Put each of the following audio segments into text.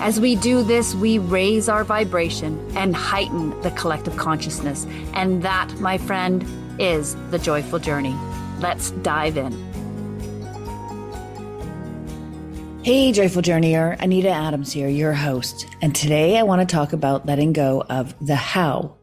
As we do this, we raise our vibration and heighten the collective consciousness. And that, my friend, is the joyful journey. Let's dive in. Hey, Joyful Journeyer, Anita Adams here, your host. And today I want to talk about letting go of the how.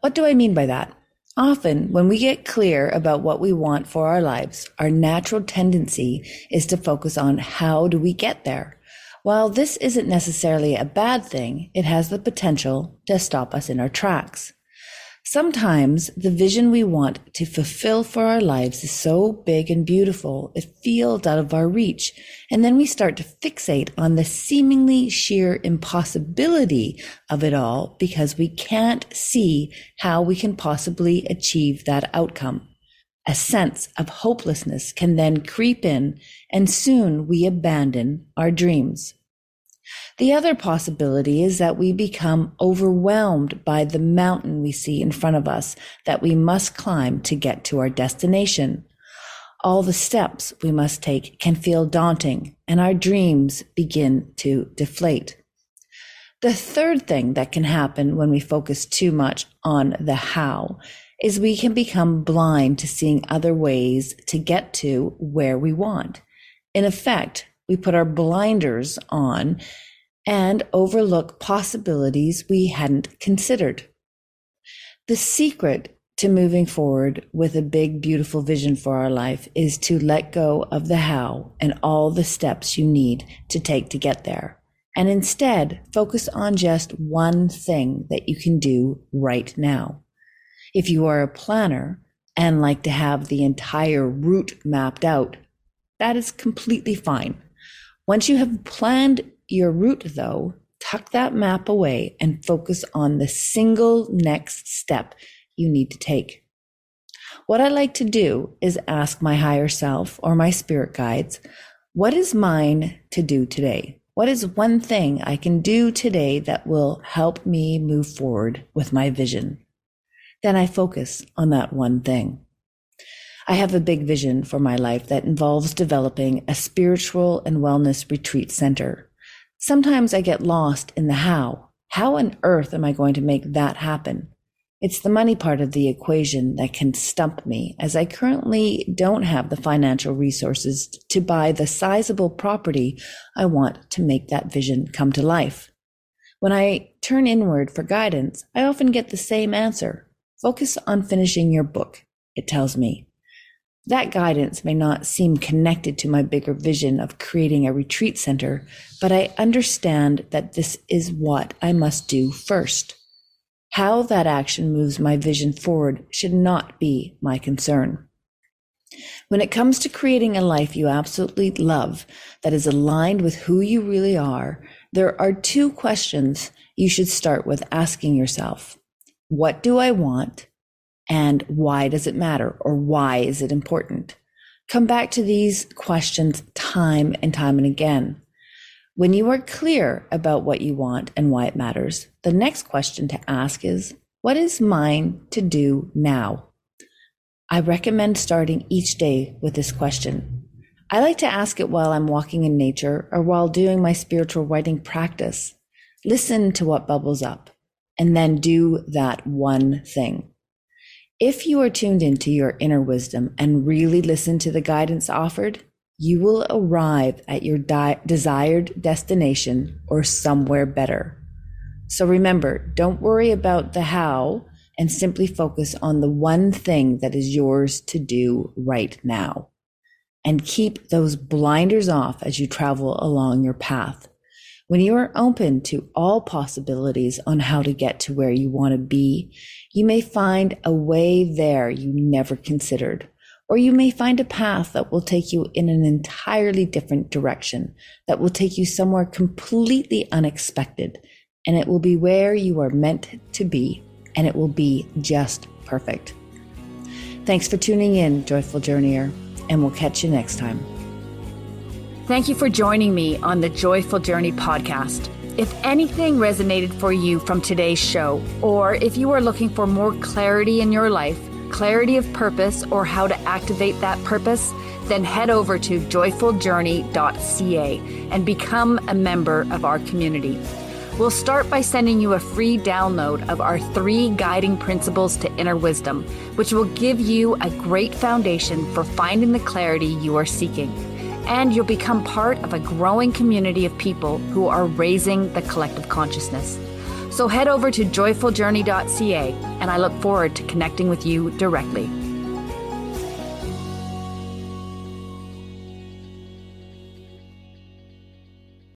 What do I mean by that? Often, when we get clear about what we want for our lives, our natural tendency is to focus on how do we get there. While this isn't necessarily a bad thing, it has the potential to stop us in our tracks. Sometimes the vision we want to fulfill for our lives is so big and beautiful, it feels out of our reach. And then we start to fixate on the seemingly sheer impossibility of it all because we can't see how we can possibly achieve that outcome. A sense of hopelessness can then creep in and soon we abandon our dreams. The other possibility is that we become overwhelmed by the mountain we see in front of us that we must climb to get to our destination. All the steps we must take can feel daunting and our dreams begin to deflate. The third thing that can happen when we focus too much on the how is we can become blind to seeing other ways to get to where we want. In effect, we put our blinders on and overlook possibilities we hadn't considered. The secret to moving forward with a big, beautiful vision for our life is to let go of the how and all the steps you need to take to get there. And instead, focus on just one thing that you can do right now. If you are a planner and like to have the entire route mapped out, that is completely fine. Once you have planned your route, though, tuck that map away and focus on the single next step you need to take. What I like to do is ask my higher self or my spirit guides, what is mine to do today? What is one thing I can do today that will help me move forward with my vision? Then I focus on that one thing. I have a big vision for my life that involves developing a spiritual and wellness retreat center. Sometimes I get lost in the how. How on earth am I going to make that happen? It's the money part of the equation that can stump me as I currently don't have the financial resources to buy the sizable property I want to make that vision come to life. When I turn inward for guidance, I often get the same answer. Focus on finishing your book, it tells me. That guidance may not seem connected to my bigger vision of creating a retreat center, but I understand that this is what I must do first. How that action moves my vision forward should not be my concern. When it comes to creating a life you absolutely love that is aligned with who you really are, there are two questions you should start with asking yourself. What do I want? And why does it matter? Or why is it important? Come back to these questions time and time and again. When you are clear about what you want and why it matters, the next question to ask is, what is mine to do now? I recommend starting each day with this question. I like to ask it while I'm walking in nature or while doing my spiritual writing practice. Listen to what bubbles up and then do that one thing. If you are tuned into your inner wisdom and really listen to the guidance offered, you will arrive at your di- desired destination or somewhere better. So remember, don't worry about the how and simply focus on the one thing that is yours to do right now. And keep those blinders off as you travel along your path. When you are open to all possibilities on how to get to where you want to be, you may find a way there you never considered, Or you may find a path that will take you in an entirely different direction, that will take you somewhere completely unexpected. And it will be where you are meant to be, and it will be just perfect. Thanks for tuning in, Joyful Journeyer, and we'll catch you next time. Thank you for joining me on the Joyful Journey podcast. If anything resonated for you from today's show, or if you are looking for more clarity in your life, clarity of purpose, or how to activate that purpose, then head over to joyfuljourney.ca and become a member of our community. We'll start by sending you a free download of our three guiding principles to inner wisdom, which will give you a great foundation for finding the clarity you are seeking. And you'll become part of a growing community of people who are raising the collective consciousness. So head over to joyfuljourney.ca, and I look forward to connecting with you directly.